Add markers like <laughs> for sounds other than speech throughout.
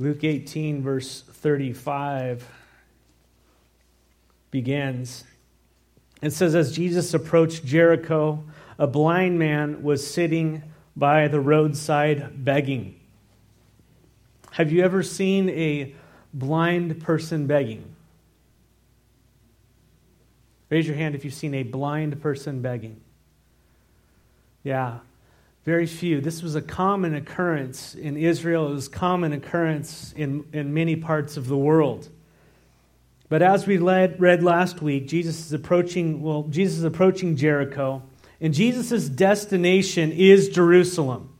Luke 18, verse 35 begins. It says, As Jesus approached Jericho, a blind man was sitting by the roadside begging. Have you ever seen a blind person begging? Raise your hand if you've seen a blind person begging. Yeah, very few. This was a common occurrence in Israel. It was common occurrence in, in many parts of the world. But as we led, read last week, Jesus is approaching, well, Jesus is approaching Jericho, and Jesus' destination is Jerusalem,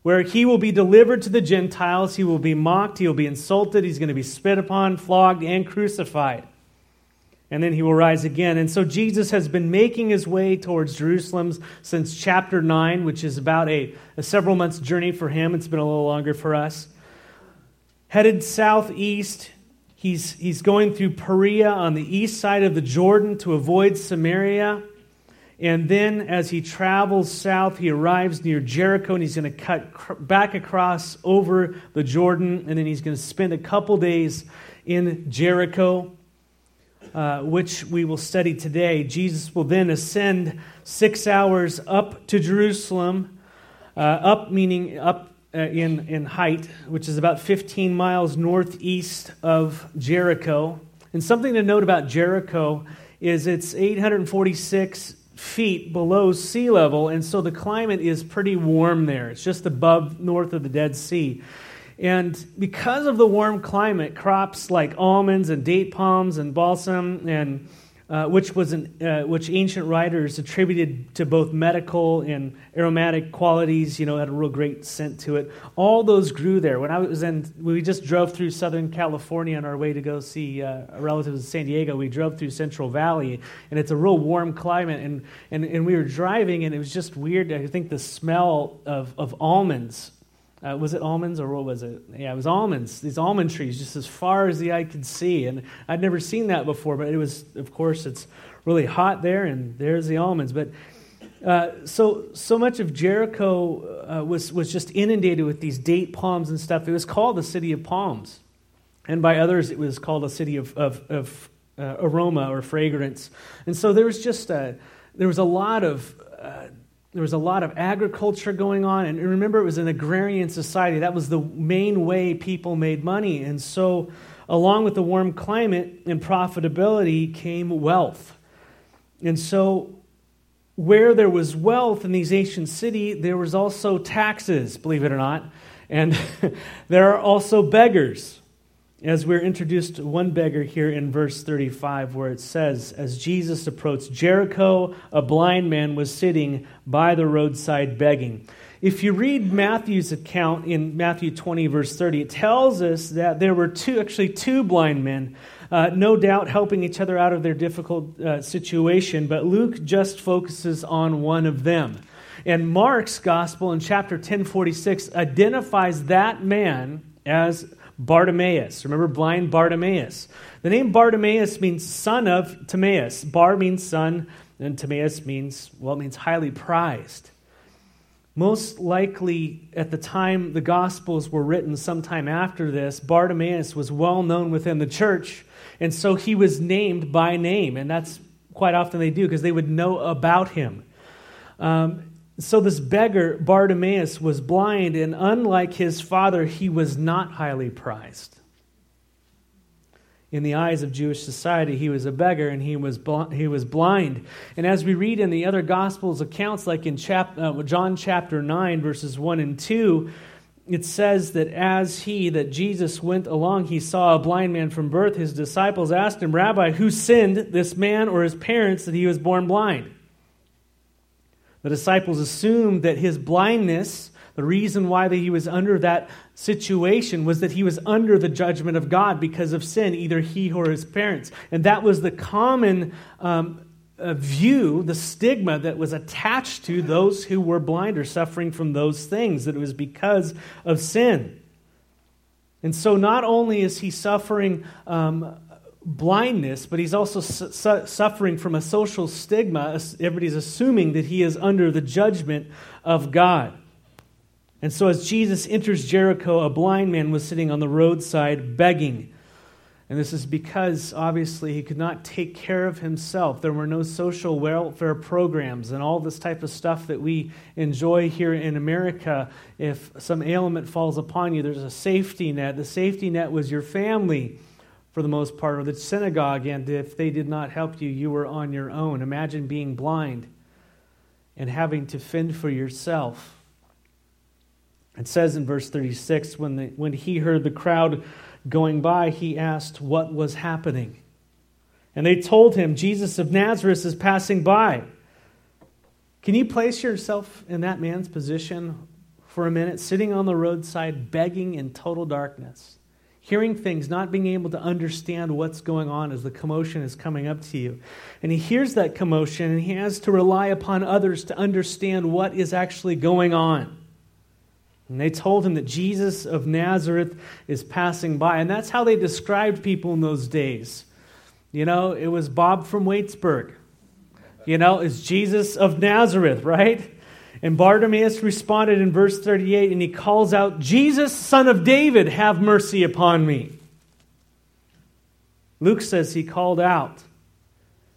where he will be delivered to the Gentiles. He will be mocked, he will be insulted, he's going to be spit upon, flogged, and crucified. And then he will rise again. And so Jesus has been making his way towards Jerusalem since chapter 9, which is about a, a several months journey for him. It's been a little longer for us. Headed southeast, He's, he's going through Perea on the east side of the Jordan to avoid Samaria. And then, as he travels south, he arrives near Jericho and he's going to cut cr- back across over the Jordan. And then he's going to spend a couple days in Jericho, uh, which we will study today. Jesus will then ascend six hours up to Jerusalem, uh, up meaning up uh, in, in height, which is about 15 miles northeast of Jericho. And something to note about Jericho is it's 846 feet below sea level, and so the climate is pretty warm there. It's just above north of the Dead Sea. And because of the warm climate, crops like almonds and date palms and balsam and uh, which was an, uh, which ancient writers attributed to both medical and aromatic qualities. You know, had a real great scent to it. All those grew there. When I was in, we just drove through Southern California on our way to go see uh, relatives in San Diego. We drove through Central Valley, and it's a real warm climate. And and and we were driving, and it was just weird. I think the smell of of almonds uh, was it almonds or what was it? Yeah, it was almonds. These almond trees, just as far as the eye could see. And I'd never seen that before, but it was, of course, it's really hot there, and there's the almonds. But uh, so so much of Jericho uh, was was just inundated with these date palms and stuff. It was called the city of palms, and by others it was called a city of of, of uh, aroma or fragrance. And so there was just a there was a lot of uh, there was a lot of agriculture going on. And remember, it was an agrarian society. That was the main way people made money. And so, along with the warm climate and profitability came wealth. And so, where there was wealth in these ancient cities, there was also taxes, believe it or not. And <laughs> there are also beggars as we're introduced to one beggar here in verse 35, where it says, As Jesus approached Jericho, a blind man was sitting by the roadside begging. If you read Matthew's account in Matthew 20, verse 30, it tells us that there were two, actually two blind men, uh, no doubt helping each other out of their difficult uh, situation, but Luke just focuses on one of them. And Mark's gospel in chapter 1046 identifies that man as Bartimaeus. Remember blind Bartimaeus? The name Bartimaeus means son of Timaeus. Bar means son, and Timaeus means, well, it means highly prized. Most likely, at the time the Gospels were written, sometime after this, Bartimaeus was well known within the church, and so he was named by name. And that's quite often they do because they would know about him. Um, so, this beggar, Bartimaeus, was blind, and unlike his father, he was not highly prized. In the eyes of Jewish society, he was a beggar and he was, bl- he was blind. And as we read in the other Gospels accounts, like in chap- uh, John chapter 9, verses 1 and 2, it says that as he, that Jesus went along, he saw a blind man from birth. His disciples asked him, Rabbi, who sinned, this man or his parents, that he was born blind? The disciples assumed that his blindness, the reason why he was under that situation, was that he was under the judgment of God because of sin, either he or his parents. And that was the common um, uh, view, the stigma that was attached to those who were blind or suffering from those things, that it was because of sin. And so, not only is he suffering um, blindness, but he's also su- suffering from a social stigma. Everybody's assuming that he is under the judgment of God. And so, as Jesus enters Jericho, a blind man was sitting on the roadside begging. And this is because, obviously, he could not take care of himself. There were no social welfare programs and all this type of stuff that we enjoy here in America. If some ailment falls upon you, there's a safety net. The safety net was your family, for the most part, or the synagogue. And if they did not help you, you were on your own. Imagine being blind and having to fend for yourself. It says in verse 36 when, the, when he heard the crowd going by, he asked what was happening. And they told him, Jesus of Nazareth is passing by. Can you place yourself in that man's position for a minute, sitting on the roadside, begging in total darkness, hearing things, not being able to understand what's going on as the commotion is coming up to you? And he hears that commotion and he has to rely upon others to understand what is actually going on. And they told him that Jesus of Nazareth is passing by. And that's how they described people in those days. You know, it was Bob from Waitsburg. You know, it's Jesus of Nazareth, right? And Bartimaeus responded in verse 38 and he calls out, Jesus, son of David, have mercy upon me. Luke says he called out.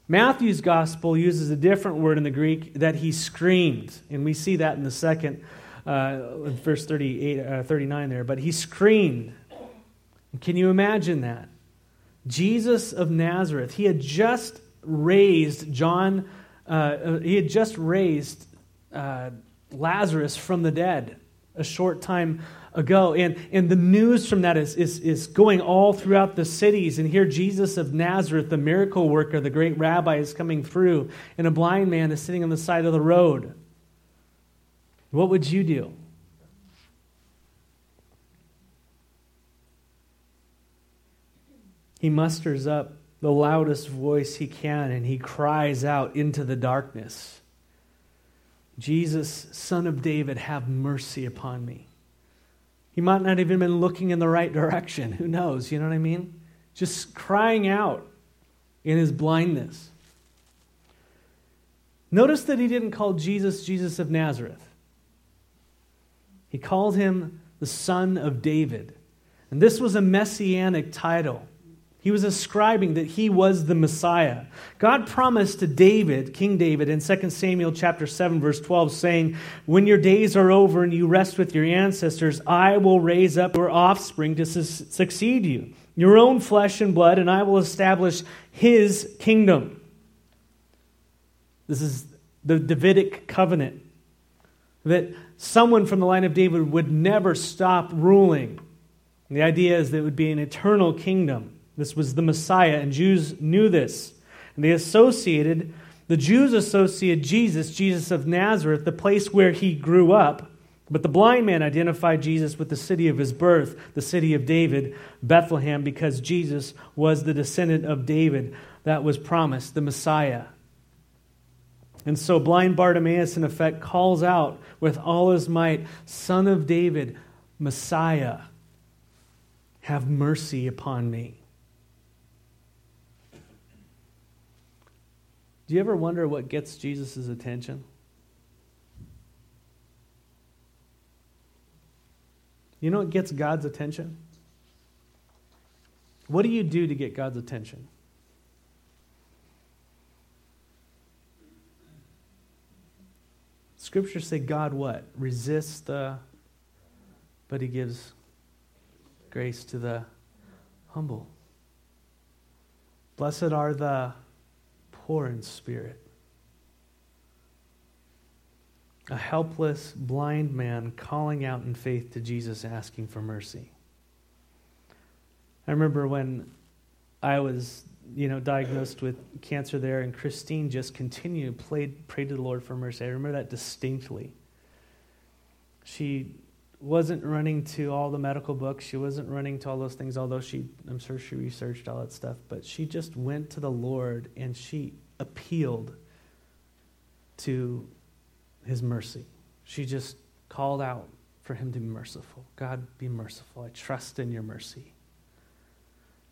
Matthew's gospel uses a different word in the Greek that he screamed. And we see that in the second uh, verse 38, uh, 39 there. But he screamed. Can you imagine that? Jesus of Nazareth. He had just raised John, uh, uh, he had just raised uh, Lazarus from the dead a short time ago. And, and the news from that is, is, is going all throughout the cities. And here, Jesus of Nazareth, the miracle worker, the great rabbi, is coming through, and a blind man is sitting on the side of the road. What would you do? He musters up the loudest voice he can and he cries out into the darkness Jesus, son of David, have mercy upon me. He might not even been looking in the right direction. Who knows? You know what I mean? Just crying out in his blindness. Notice that he didn't call Jesus Jesus of Nazareth. He called him the Son of David. And this was a messianic title. He was ascribing that he was the Messiah. God promised to David, King David, in 2 Samuel chapter 7 verse 12 saying, "When your days are over and you rest with your ancestors, I will raise up your offspring to su- succeed you, your own flesh and blood, and I will establish his kingdom." This is the Davidic covenant that someone from the line of David would never stop ruling. And the idea is that it would be an eternal kingdom. This was the Messiah, and Jews knew this. And they associated, the Jews associated Jesus, Jesus of Nazareth, the place where he grew up. But the blind man identified Jesus with the city of his birth, the city of David, Bethlehem, because Jesus was the descendant of David that was promised, the Messiah. And so blind Bartimaeus, in effect, calls out with all his might, Son of David, Messiah, have mercy upon me. Do you ever wonder what gets Jesus' attention? You know what gets God's attention? What do you do to get God's attention? Scriptures say God what? Resists the, but he gives grace to the humble. Blessed are the poor in spirit. A helpless, blind man calling out in faith to Jesus, asking for mercy. I remember when I was you know, diagnosed with cancer there, and Christine just continued, played, prayed to the Lord for mercy. I remember that distinctly. She wasn't running to all the medical books. She wasn't running to all those things, although she, I'm sure she researched all that stuff. But she just went to the Lord and she appealed to his mercy. She just called out for him to be merciful. God, be merciful. I trust in your mercy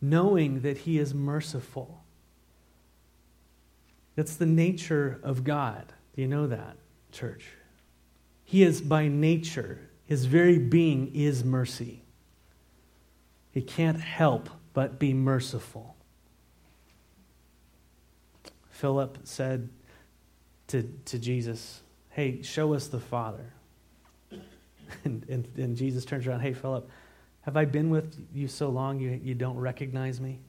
knowing that He is merciful. That's the nature of God. Do you know that, church? He is by nature his very being is mercy. He can't help but be merciful. Philip said to, to Jesus, Hey, show us the Father. <laughs> And, and, and Jesus turns around, Hey, Philip, have I been with you so long you, you don't recognize me?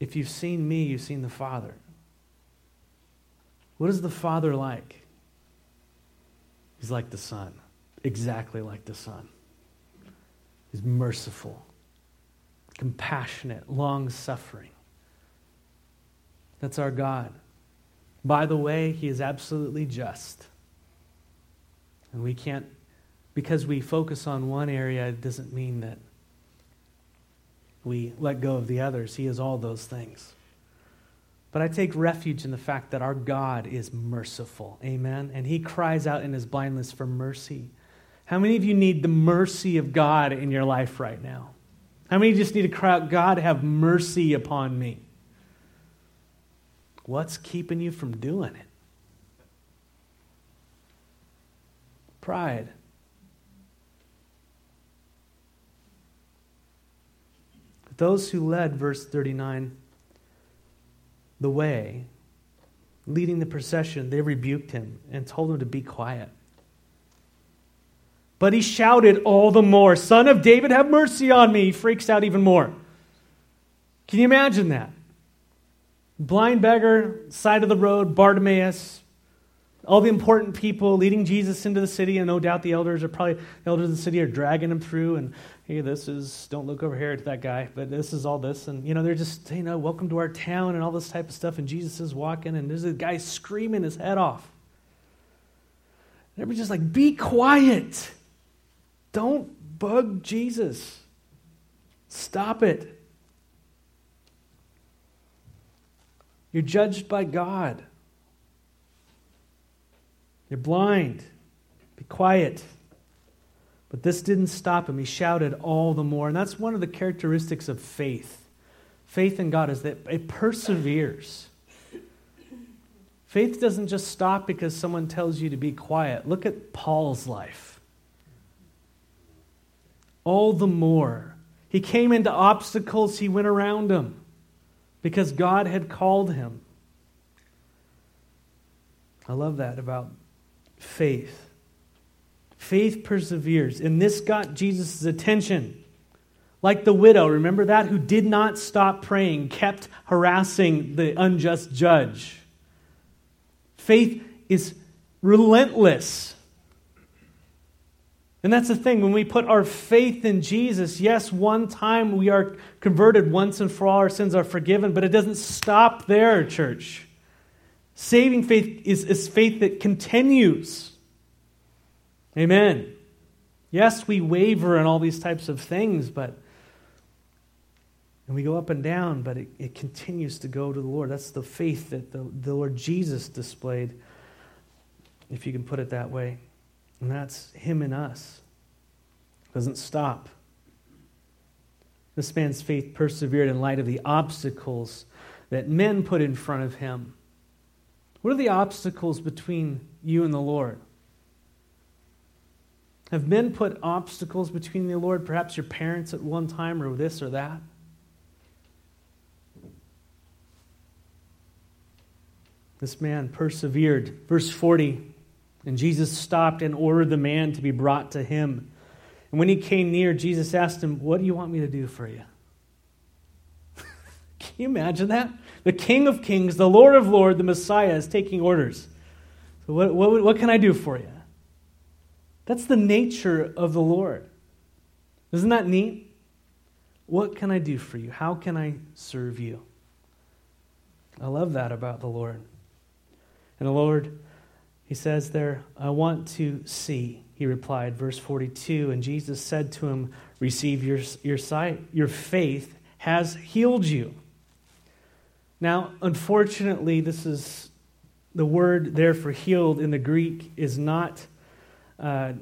If you've seen me, you've seen the Father. What is the Father like? He's like the Son, exactly like the Son. He's merciful, compassionate, long suffering. That's our God. By the way, He is absolutely just. And we can't, because we focus on one area, it doesn't mean that we let go of the others. He is all those things. But I take refuge in the fact that our God is merciful. Amen. And he cries out in his blindness for mercy. How many of you need the mercy of God in your life right now? How many just need to cry out, God, have mercy upon me? What's keeping you from doing it? Pride. Those who led, verse 39, the way, leading the procession, they rebuked him and told him to be quiet. But he shouted all the more, Son of David, have mercy on me. He freaks out even more. Can you imagine that? Blind beggar, side of the road, Bartimaeus, all the important people leading Jesus into the city, and no doubt the elders are probably, the elders of the city are dragging him through, and hey, this is, don't look over here at that guy, but this is all this. And, you know, they're just, you know, welcome to our town and all this type of stuff, and Jesus is walking, and there's a guy screaming his head off. And everybody's just like, be quiet. Don't bug Jesus. Stop it. You're judged by God. You're blind. Be quiet. But this didn't stop him. He shouted all the more. And that's one of the characteristics of faith. Faith in God is that it perseveres. Faith doesn't just stop because someone tells you to be quiet. Look at Paul's life. All the more. He came into obstacles, he went around them because God had called him. I love that about faith. Faith perseveres. And this got Jesus' attention. Like the widow, remember that? Who did not stop praying, kept harassing the unjust judge. Faith is relentless. And that's the thing. When we put our faith in Jesus, yes, one time we are converted, once and for all our sins are forgiven, but it doesn't stop there, church. Saving faith is, is faith that continues. Amen. Yes, we waver in all these types of things, but and we go up and down, but it, it continues to go to the Lord. That's the faith that the, the Lord Jesus displayed, if you can put it that way. And that's Him in us. It Doesn't stop. This man's faith persevered in light of the obstacles that men put in front of him. What are the obstacles between you and the Lord? Have men put obstacles between the Lord? Perhaps your parents at one time, or this or that? This man persevered. Verse 40 And Jesus stopped and ordered the man to be brought to him. And when he came near, Jesus asked him, What do you want me to do for you? <laughs> Can you imagine that? The King of Kings, the Lord of Lords, the Messiah is taking orders. So, what, what, what can I do for you? That's the nature of the Lord. Isn't that neat? What can I do for you? How can I serve you? I love that about the Lord. And the Lord, he says there, I want to see, he replied, verse 42. And Jesus said to him, Receive your, your sight. Your faith has healed you. Now, unfortunately, this is the word there for healed in the Greek is not uh,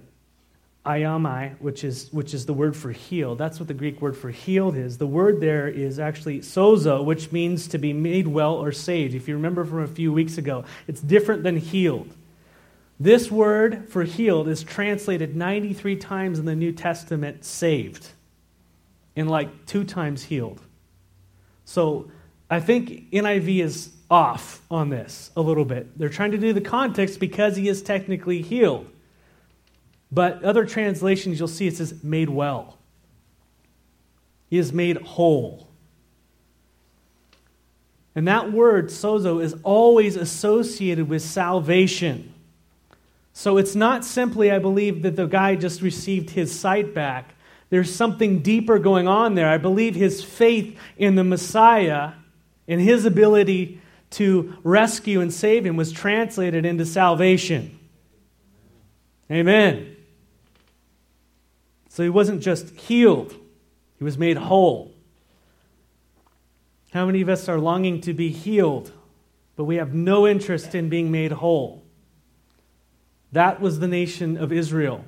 iaomai, which is, which is the word for healed. That's what the Greek word for healed is. The word there is actually sozo, which means to be made well or saved. If you remember from a few weeks ago, it's different than healed. This word for healed is translated 93 times in the New Testament saved, and like two times healed. So I think NIV is off on this a little bit. They're trying to do the context because he is technically healed. But other translations, you'll see it says made well. He is made whole. And that word, sozo, is always associated with salvation. So it's not simply, I believe, that the guy just received his sight back. There's something deeper going on there. I believe his faith in the Messiah and his ability to rescue and save him was translated into salvation. Amen. So he wasn't just healed, he was made whole. How many of us are longing to be healed, but we have no interest in being made whole? That was the nation of Israel.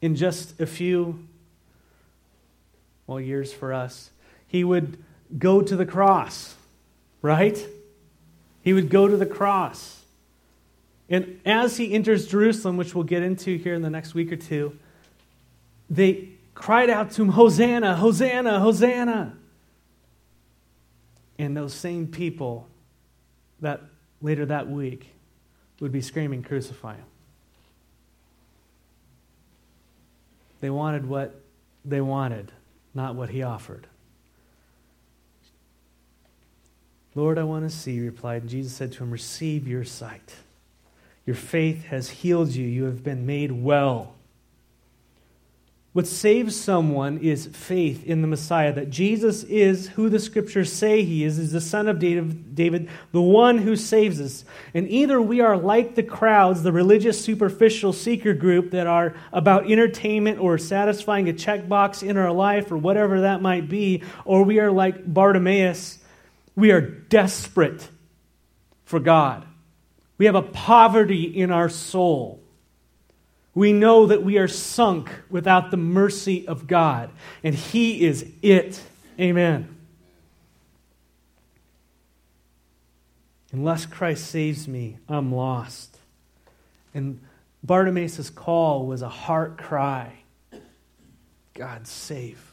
In just a few, well, years for us, he would go to the cross, right? He would go to the cross. And as he enters Jerusalem, which we'll get into here in the next week or two, they cried out to him, Hosanna, Hosanna, Hosanna. And those same people that later that week would be screaming, Crucify him. They wanted what they wanted, not what he offered. Lord, I want to see, replied. Jesus said to him, Receive your sight. Your faith has healed you. You have been made well. What saves someone is faith in the Messiah, that Jesus is who the scriptures say he is, is the son of David, the one who saves us. And either we are like the crowds, the religious, superficial seeker group that are about entertainment or satisfying a checkbox in our life or whatever that might be, or we are like Bartimaeus, we are desperate for God. We have a poverty in our soul we know that we are sunk without the mercy of God, and He is it. Amen. Unless Christ saves me, I'm lost. And Bartimaeus' call was a heart cry God, save.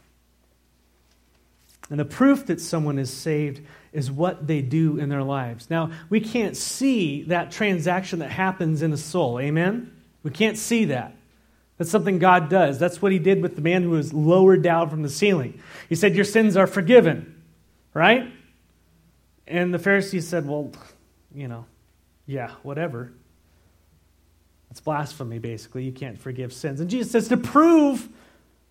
And the proof that someone is saved is what they do in their lives. Now, we can't see that transaction that happens in the soul. Amen? We can't see that. That's something God does. That's what he did with the man who was lowered down from the ceiling. He said, Your sins are forgiven, right? And the Pharisees said, Well, you know, yeah, whatever. It's blasphemy, basically. You can't forgive sins. And Jesus says, To prove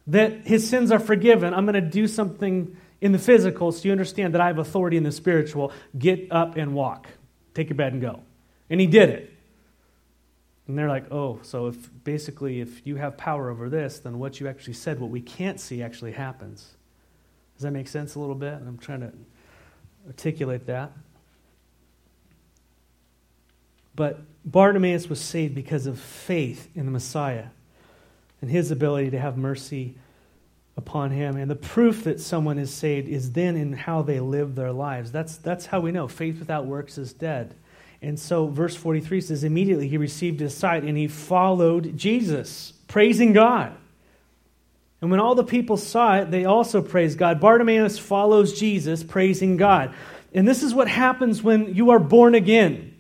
that his sins are forgiven, I'm going to do something in the physical so you understand that I have authority in the spiritual. Get up and walk. Take your bed and go. And he did it. And they're like, oh, so if basically if you have power over this, then what you actually said, what we can't see, actually happens. Does that make sense a little bit? I'm trying to articulate that. But Bartimaeus was saved because of faith in the Messiah and his ability to have mercy upon him. And the proof that someone is saved is then in how they live their lives. That's, that's how we know faith without works is dead. And so, verse 43 says, Immediately he received his sight and he followed Jesus, praising God. And when all the people saw it, they also praised God. Bartimaeus follows Jesus, praising God. And this is what happens when you are born again.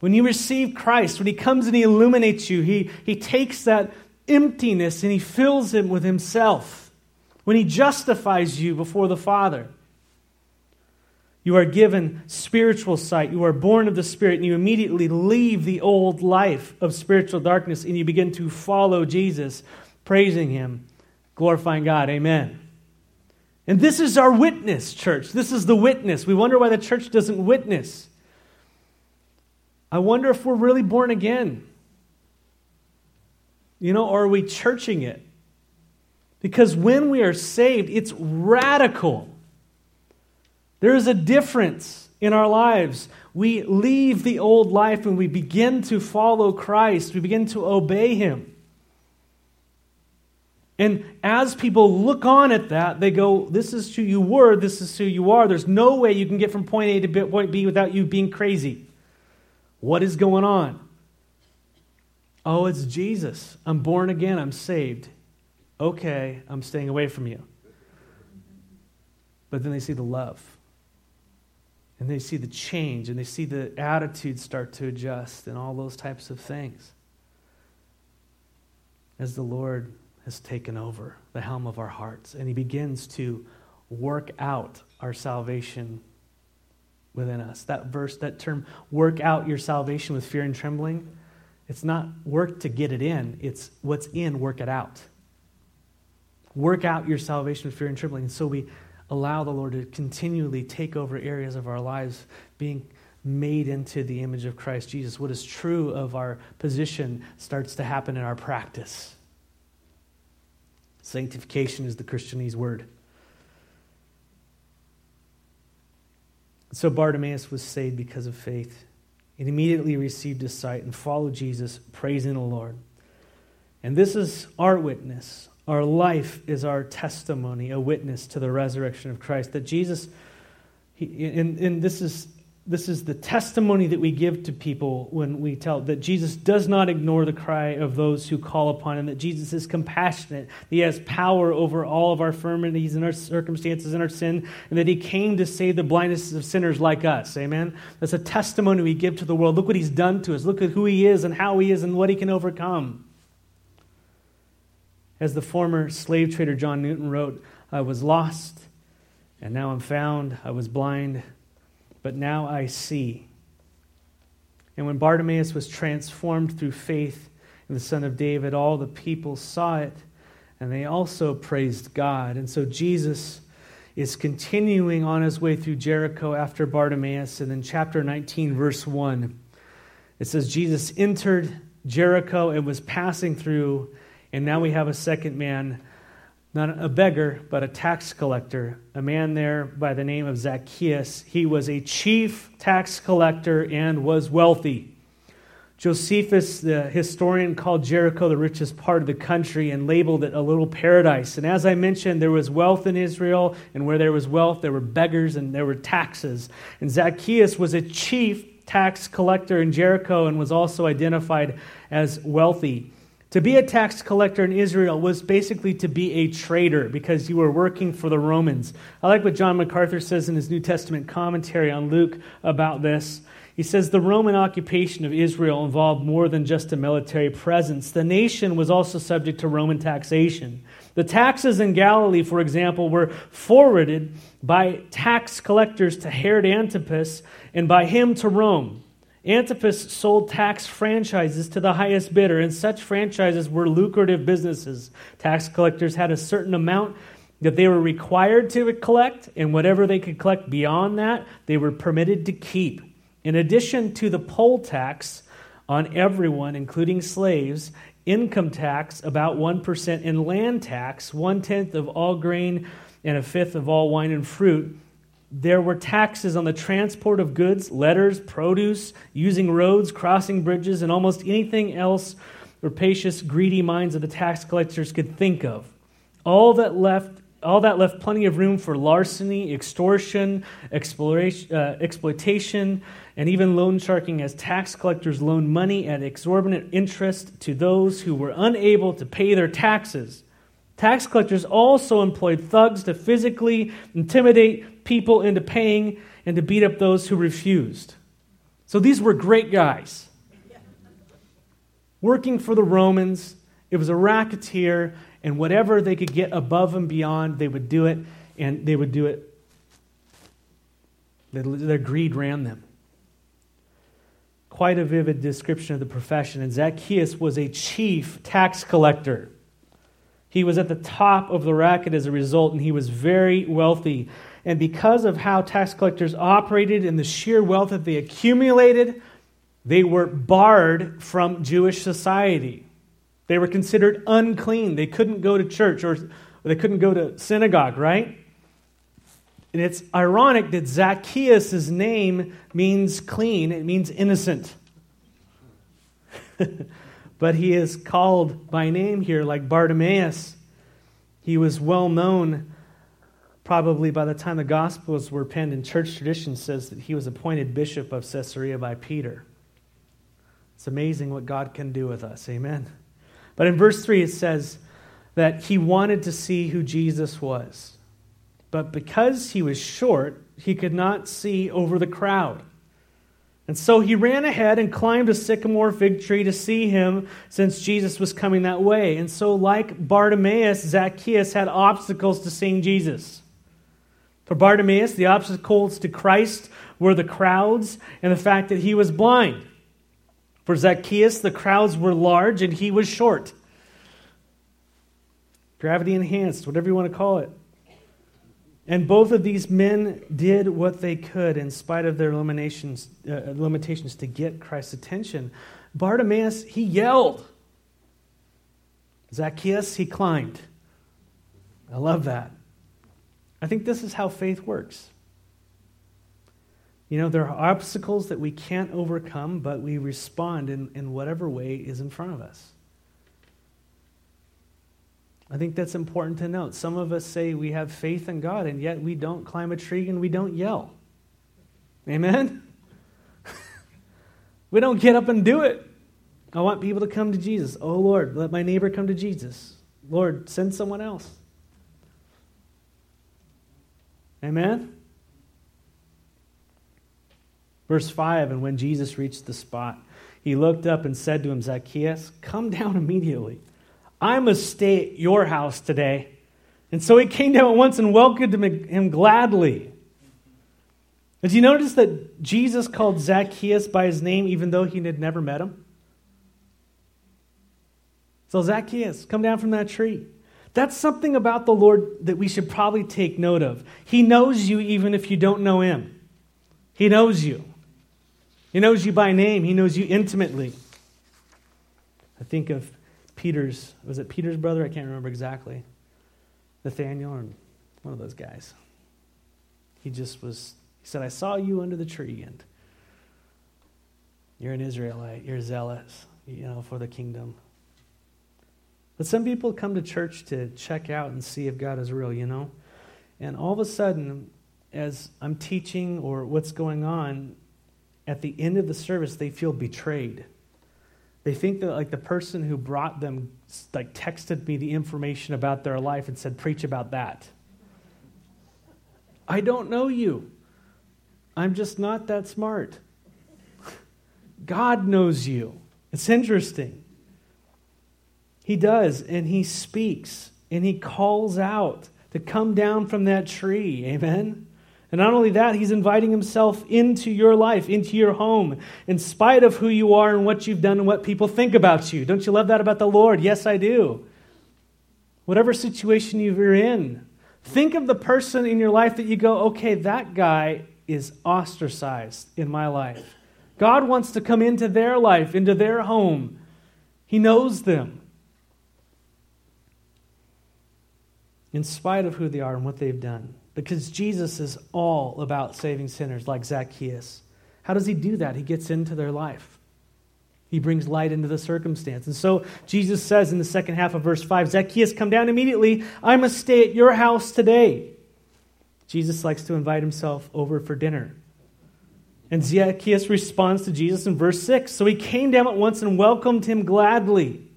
When you receive Christ, when he comes and he illuminates you, he, he takes that emptiness and he fills it with himself. When he justifies you before the Father. You are given spiritual sight. You are born of the Spirit, and you immediately leave the old life of spiritual darkness and you begin to follow Jesus, praising Him, glorifying God. Amen. And this is our witness, church. This is the witness. We wonder why the church doesn't witness. I wonder if we're really born again. You know, or are we churching it? Because when we are saved, it's radical. There is a difference in our lives. We leave the old life and we begin to follow Christ, we begin to obey Him. And as people look on at that, they go, This is who you were, this is who you are. There's no way you can get from point A to point B without you being crazy. What is going on? Oh, it's Jesus. I'm born again. I'm saved. Okay, I'm staying away from you. But then they see the love. And they see the change and they see the attitude start to adjust and all those types of things. As the Lord has taken over the helm of our hearts and He begins to work out our salvation within us. That verse, that term, work out your salvation with fear and trembling, it's not work to get it in, it's what's in, work it out. Work out your salvation with fear and trembling. And so we allow the Lord to continually take over areas of our lives, being made into the image of Christ Jesus. What is true of our position starts to happen in our practice. Sanctification is the Christianese word. So Bartimaeus was saved because of faith. and immediately received his sight and followed Jesus, praising the Lord. And this is our witness. Our life is our testimony, a witness to the resurrection of Christ. That Jesus, he, and, and this is this is the testimony that we give to people when we tell that Jesus does not ignore the cry of those who call upon him, that Jesus is compassionate, he has power over all of our infirmities and our circumstances and our sin, and that he came to save the blindness of sinners like us. Amen? That's a testimony we give to the world. Look what he's done to us. Look at who he is and how he is and what he can overcome. As the former slave trader John Newton wrote, I was lost, and now I'm found. I was blind but now I see. And when Bartimaeus was transformed through faith in the Son of David, all the people saw it, and they also praised God. And so Jesus is continuing on his way through Jericho after Bartimaeus. And in chapter 19, verse 1, it says, Jesus entered Jericho and was passing through, and now we have a second man not a beggar, but a tax collector, a man there by the name of Zacchaeus. He was a chief tax collector and was wealthy. Josephus, the historian, called Jericho the richest part of the country and labeled it a little paradise. And as I mentioned, there was wealth in Israel, and where there was wealth, there were beggars and there were taxes. And Zacchaeus was a chief tax collector in Jericho and was also identified as wealthy. To be a tax collector in Israel was basically to be a traitor because you were working for the Romans. I like what John MacArthur says in his New Testament commentary on Luke about this. He says the Roman occupation of Israel involved more than just a military presence. The nation was also subject to Roman taxation. The taxes in Galilee, for example, were forwarded by tax collectors to Herod Antipas and by him to Rome. Antipas sold tax franchises to the highest bidder, and such franchises were lucrative businesses. Tax collectors had a certain amount that they were required to collect, and whatever they could collect beyond that, they were permitted to keep. In addition to the poll tax on everyone, including slaves, income tax about 1%, and land tax, one tenth of all grain and a fifth of all wine and fruit, there were taxes on the transport of goods, letters, produce, using roads, crossing bridges, and almost anything else rapacious, greedy minds of the tax collectors could think of. All that left all that left plenty of room for larceny, extortion, uh, exploitation, and even loan sharking as tax collectors loaned money at exorbitant interest to those who were unable to pay their taxes. Tax collectors also employed thugs to physically intimidate people into paying and to beat up those who refused. So these were great guys. Working for the Romans, it was a racketeer, and whatever they could get above and beyond, they would do it, and they would do it. Their greed ran them. Quite a vivid description of the profession. And Zacchaeus was a chief tax collector. He was at the top of the racket as a result, and he was very wealthy. And because of how tax collectors operated and the sheer wealth that they accumulated, they were barred from Jewish society. They were considered unclean. They couldn't go to church or they couldn't go to synagogue, right? And it's ironic that Zacchaeus' name means clean, it means innocent. <laughs> but he is called by name here, like Bartimaeus. He was well known, probably by the time the Gospels were penned, and church tradition says that he was appointed bishop of Caesarea by Peter. It's amazing what God can do with us. Amen. But in verse 3, it says that he wanted to see who Jesus was. But because he was short, he could not see over the crowd. And so he ran ahead and climbed a sycamore fig tree to see him since Jesus was coming that way. And so, like Bartimaeus, Zacchaeus had obstacles to seeing Jesus. For Bartimaeus, the obstacles to Christ were the crowds and the fact that he was blind. For Zacchaeus, the crowds were large and he was short. Gravity enhanced, whatever you want to call it. And both of these men did what they could in spite of their limitations, uh, limitations to get Christ's attention. Bartimaeus, he yelled. Zacchaeus, he climbed. I love that. I think this is how faith works. You know, there are obstacles that we can't overcome, but we respond in, in whatever way is in front of us. I think that's important to note. Some of us say we have faith in God, and yet we don't climb a tree and we don't yell. Amen? <laughs> we don't get up and do it. I want people to come to Jesus. Oh, Lord, let my neighbor come to Jesus. Lord, send someone else. Amen? Verse 5 And when Jesus reached the spot, he looked up and said to him, Zacchaeus, come down immediately. I must stay at your house today. And so he came down at once and welcomed him gladly. Did you notice that Jesus called Zacchaeus by his name even though he had never met him? So, Zacchaeus, come down from that tree. That's something about the Lord that we should probably take note of. He knows you even if you don't know him. He knows you. He knows you by name, he knows you intimately. I think of Peter's, was it Peter's brother? I can't remember exactly. Nathaniel or one of those guys. He just was, he said, I saw you under the tree and you're an Israelite, you're zealous, you know, for the kingdom. But some people come to church to check out and see if God is real, you know? And all of a sudden, as I'm teaching or what's going on, at the end of the service, they feel betrayed. They think that like the person who brought them like texted me the information about their life and said, preach about that. I don't know you. I'm just not that smart. <laughs> God knows you. It's interesting. He does, and he speaks, and he calls out to come down from that tree. Amen? And not only that, he's inviting himself into your life, into your home, in spite of who you are and what you've done and what people think about you. Don't you love that about the Lord? Yes, I do. Whatever situation you're in, think of the person in your life that you go, okay, that guy is ostracized in my life. God wants to come into their life, into their home. He knows them. In spite of who they are and what they've done because Jesus is all about saving sinners like Zacchaeus. How does he do that? He gets into their life. He brings light into the circumstance. And so Jesus says in the second half of verse 5 Zacchaeus, come down immediately. I must stay at your house today. Jesus likes to invite himself over for dinner. And Zacchaeus responds to Jesus in verse 6. So he came down at once and welcomed him gladly.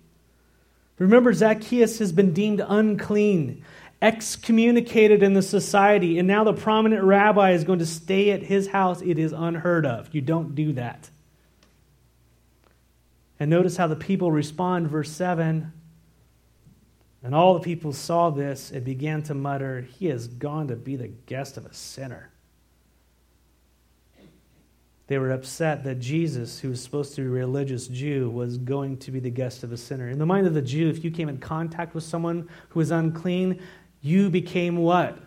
Remember, Zacchaeus has been deemed unclean excommunicated in the society, and now the prominent rabbi is going to stay at his house. It is unheard of. You don't do that. And notice how the people respond, verse 7. And all the people saw this and began to mutter, He has gone to be the guest of a sinner. They were upset that Jesus, who was supposed to be a religious Jew, was going to be the guest of a sinner. In the mind of the Jew, if you came in contact with someone who was unclean, you became what?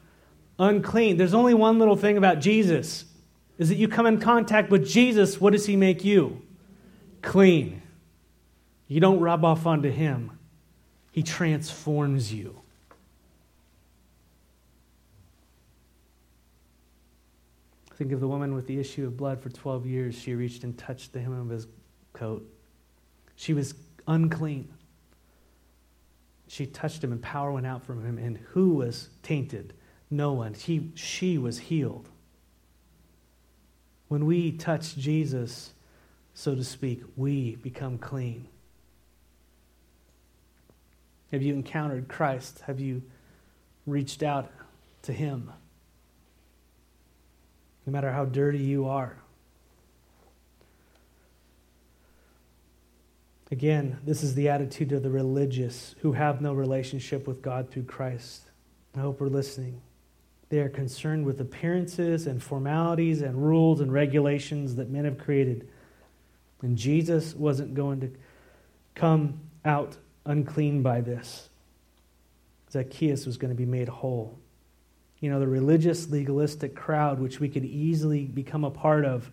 Unclean. There's only one little thing about Jesus is that you come in contact with Jesus, what does he make you? Clean. You don't rub off onto him. He transforms you. Think of the woman with the issue of blood for 12 years. She reached and touched the hem of his coat. She was unclean. She touched him, and power went out from him. And who was tainted? No one. He, she was healed. When we touch Jesus, so to speak, we become clean. Have you encountered Christ? Have you reached out to Him? No matter how dirty you are. Again, this is the attitude of the religious who have no relationship with God through Christ. I hope we're listening. They are concerned with appearances and formalities and rules and regulations that men have created. And Jesus wasn't going to come out unclean by this. Zacchaeus was going to be made whole. You know, the religious, legalistic crowd, which we could easily become a part of,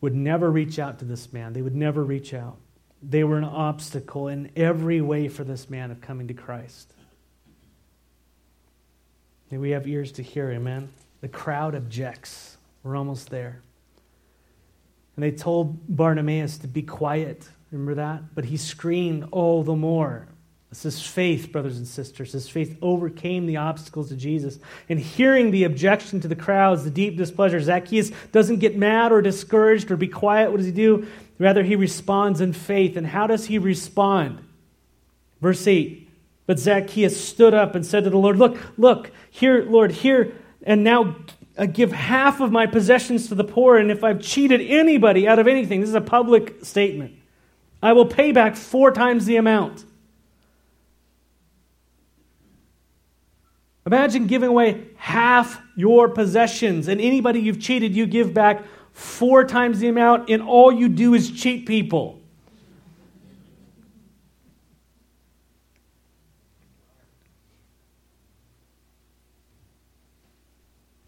would never reach out to this man. They would never reach out. They were an obstacle in every way for this man of coming to Christ. May we have ears to hear, amen? The crowd objects. We're almost there. And they told Bartimaeus to be quiet. Remember that? But he screamed all the more. This is faith, brothers and sisters. His faith overcame the obstacles to Jesus. And hearing the objection to the crowds, the deep displeasure, Zacchaeus doesn't get mad or discouraged or be quiet. What does he do? Rather, he responds in faith. And how does he respond? Verse 8 But Zacchaeus stood up and said to the Lord, Look, look, here, Lord, here, and now I give half of my possessions to the poor, and if I've cheated anybody out of anything, this is a public statement, I will pay back four times the amount. Imagine giving away half your possessions, and anybody you've cheated, you give back four times the amount, and all you do is cheat people.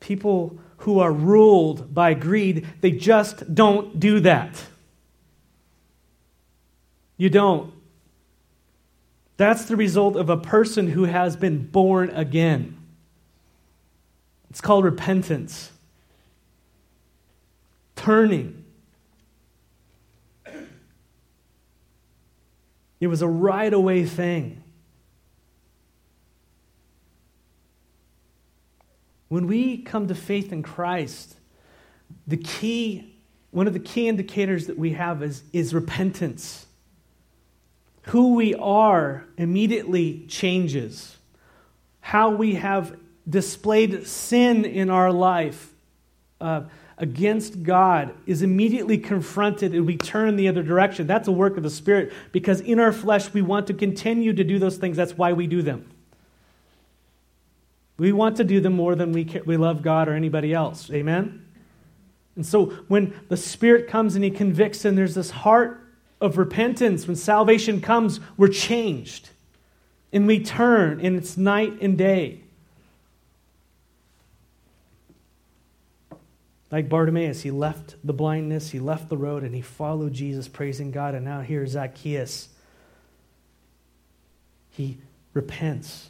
people who are ruled by greed, they just don't do that. You don't. That's the result of a person who has been born again. It's called repentance, turning. It was a right away thing. When we come to faith in Christ, the key, one of the key indicators that we have is, is repentance. Who we are immediately changes. How we have displayed sin in our life uh, against God is immediately confronted and we turn the other direction. That's a work of the Spirit because in our flesh we want to continue to do those things. That's why we do them. We want to do them more than we, we love God or anybody else. Amen? And so when the Spirit comes and He convicts, and there's this heart of repentance, when salvation comes, we're changed. And we turn, and it's night and day. Like Bartimaeus, he left the blindness, he left the road, and he followed Jesus, praising God. And now here's Zacchaeus. He repents.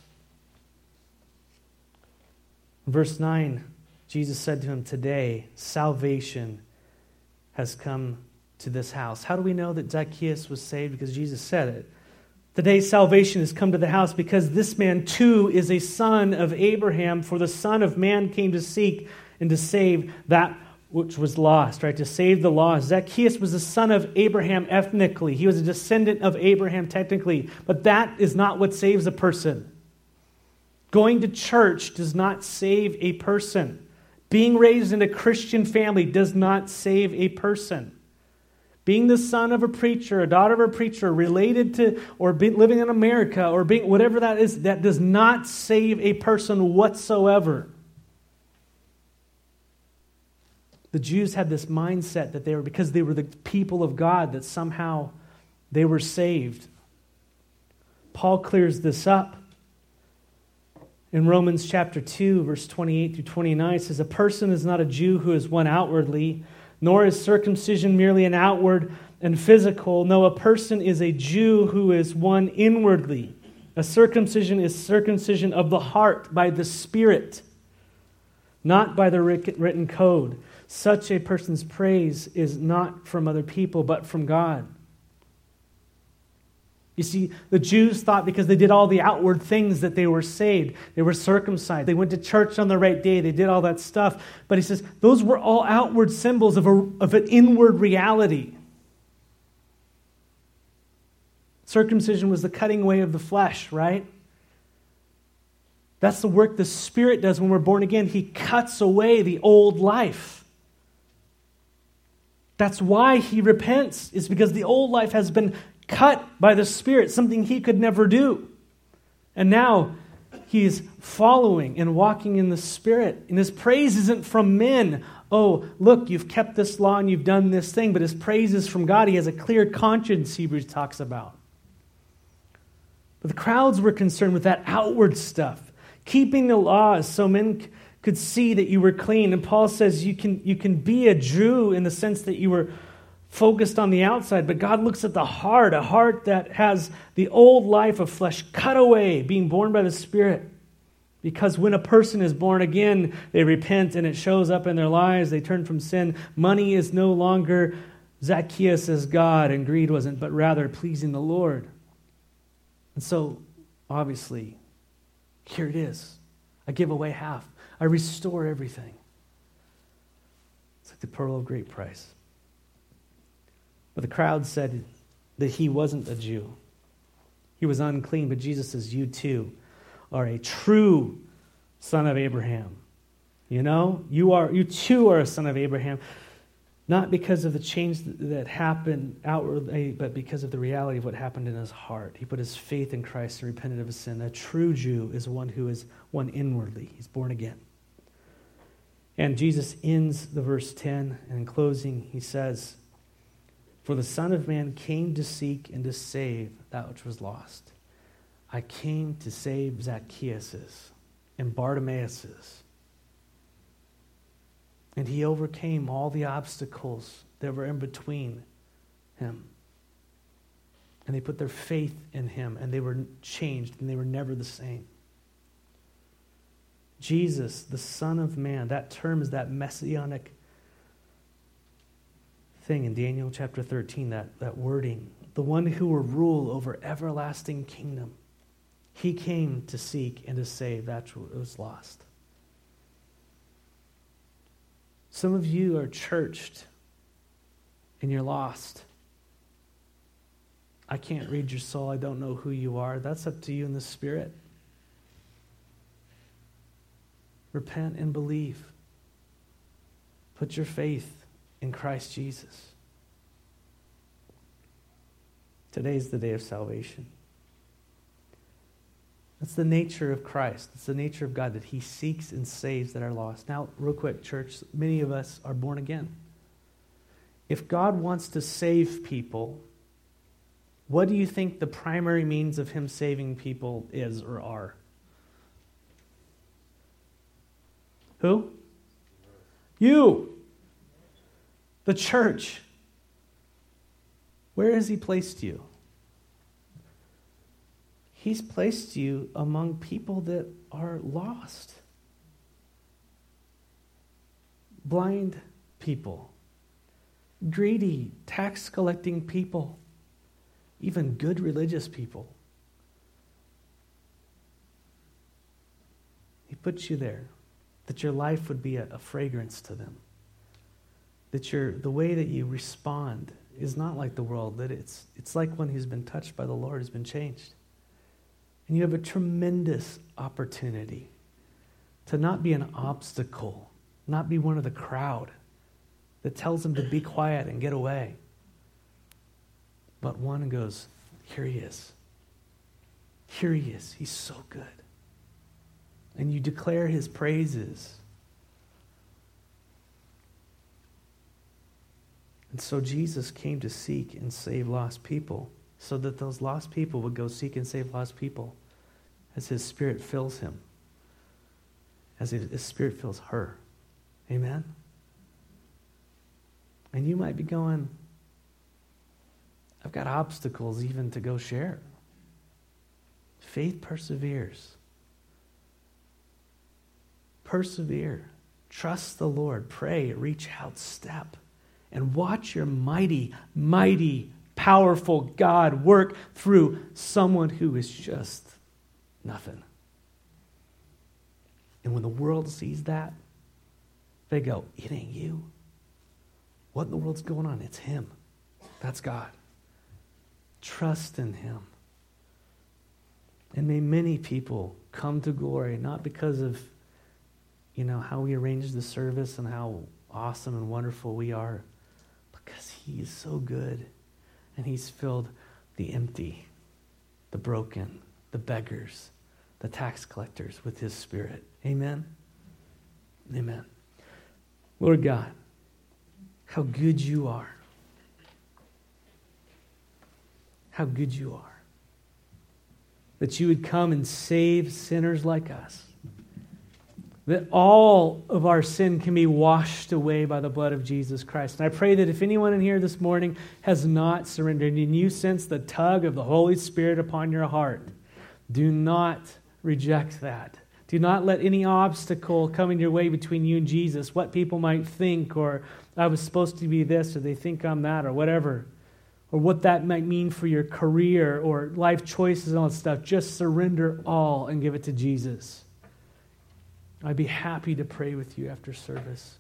Verse 9, Jesus said to him, Today salvation has come to this house. How do we know that Zacchaeus was saved? Because Jesus said it. Today salvation has come to the house because this man too is a son of Abraham, for the Son of Man came to seek and to save that which was lost, right? To save the lost. Zacchaeus was a son of Abraham ethnically. He was a descendant of Abraham technically, but that is not what saves a person. Going to church does not save a person. Being raised in a Christian family does not save a person. Being the son of a preacher, a daughter of a preacher, related to or living in America or being whatever that is, that does not save a person whatsoever. The Jews had this mindset that they were, because they were the people of God, that somehow they were saved. Paul clears this up in Romans chapter 2, verse 28 through 29, it says, A person is not a Jew who is one outwardly, nor is circumcision merely an outward and physical. No, a person is a Jew who is one inwardly. A circumcision is circumcision of the heart by the Spirit, not by the written code. Such a person's praise is not from other people, but from God. You see, the Jews thought because they did all the outward things that they were saved. They were circumcised. They went to church on the right day. They did all that stuff. But he says those were all outward symbols of, a, of an inward reality. Circumcision was the cutting away of the flesh, right? That's the work the Spirit does when we're born again. He cuts away the old life. That's why he repents, is because the old life has been cut by the Spirit, something he could never do. And now he's following and walking in the Spirit. And his praise isn't from men. Oh, look, you've kept this law and you've done this thing, but his praise is from God. He has a clear conscience, Hebrews talks about. But the crowds were concerned with that outward stuff, keeping the laws so men could see that you were clean. And Paul says you can, you can be a Jew in the sense that you were focused on the outside, but God looks at the heart, a heart that has the old life of flesh cut away, being born by the Spirit. Because when a person is born again, they repent and it shows up in their lives. They turn from sin. Money is no longer Zacchaeus as God, and greed wasn't, but rather pleasing the Lord. And so, obviously, here it is. I give away half, I restore everything. It's like the pearl of great price. But the crowd said that he wasn't a Jew. He was unclean, but Jesus says, You too are a true son of Abraham. You know, you are you too are a son of Abraham. Not because of the change that happened outwardly, but because of the reality of what happened in his heart. He put his faith in Christ and repented of his sin. A true Jew is one who is one inwardly. He's born again. And Jesus ends the verse 10, and in closing, he says, For the Son of Man came to seek and to save that which was lost. I came to save Zacchaeus's and Bartimaeus's and he overcame all the obstacles that were in between him. And they put their faith in him, and they were changed, and they were never the same. Jesus, the Son of Man, that term is that messianic thing in Daniel chapter 13, that, that wording. The one who will rule over everlasting kingdom. He came to seek and to save that which was lost. Some of you are churched and you're lost. I can't read your soul. I don't know who you are. That's up to you in the Spirit. Repent and believe. Put your faith in Christ Jesus. Today's the day of salvation. That's the nature of Christ. It's the nature of God that He seeks and saves that are lost. Now, real quick, church, many of us are born again. If God wants to save people, what do you think the primary means of Him saving people is or are? Who? You. The church. Where has He placed you? He's placed you among people that are lost, blind people, greedy, tax collecting people, even good religious people. He puts you there that your life would be a, a fragrance to them. That your, the way that you respond is not like the world, that it's, it's like one who's been touched by the Lord, has been changed. And you have a tremendous opportunity to not be an obstacle, not be one of the crowd that tells them to be quiet and get away. But one goes, Here he is. Here he is. He's so good. And you declare his praises. And so Jesus came to seek and save lost people so that those lost people would go seek and save lost people as his spirit fills him, as his spirit fills her. Amen? And you might be going, I've got obstacles even to go share. Faith perseveres. Persevere. Trust the Lord. Pray. Reach out. Step. And watch your mighty, mighty powerful God work through someone who is just nothing. And when the world sees that, they go, It ain't you. What in the world's going on? It's Him. That's God. Trust in Him. And may many people come to glory, not because of, you know, how we arrange the service and how awesome and wonderful we are, because He is so good and He's filled the empty, the broken, the beggars, the tax collectors with His Spirit. Amen? Amen. Lord God, how good you are. How good you are. That you would come and save sinners like us. That all of our sin can be washed away by the blood of Jesus Christ. And I pray that if anyone in here this morning has not surrendered and you sense the tug of the Holy Spirit upon your heart, do not reject that. Do not let any obstacle come in your way between you and Jesus, what people might think, or I was supposed to be this, or they think I'm that, or whatever, or what that might mean for your career or life choices and all that stuff. Just surrender all and give it to Jesus. I'd be happy to pray with you after service.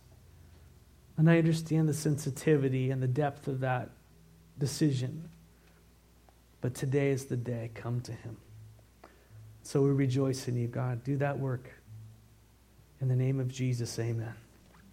And I understand the sensitivity and the depth of that decision. But today is the day. Come to Him. So we rejoice in you, God. Do that work. In the name of Jesus, amen.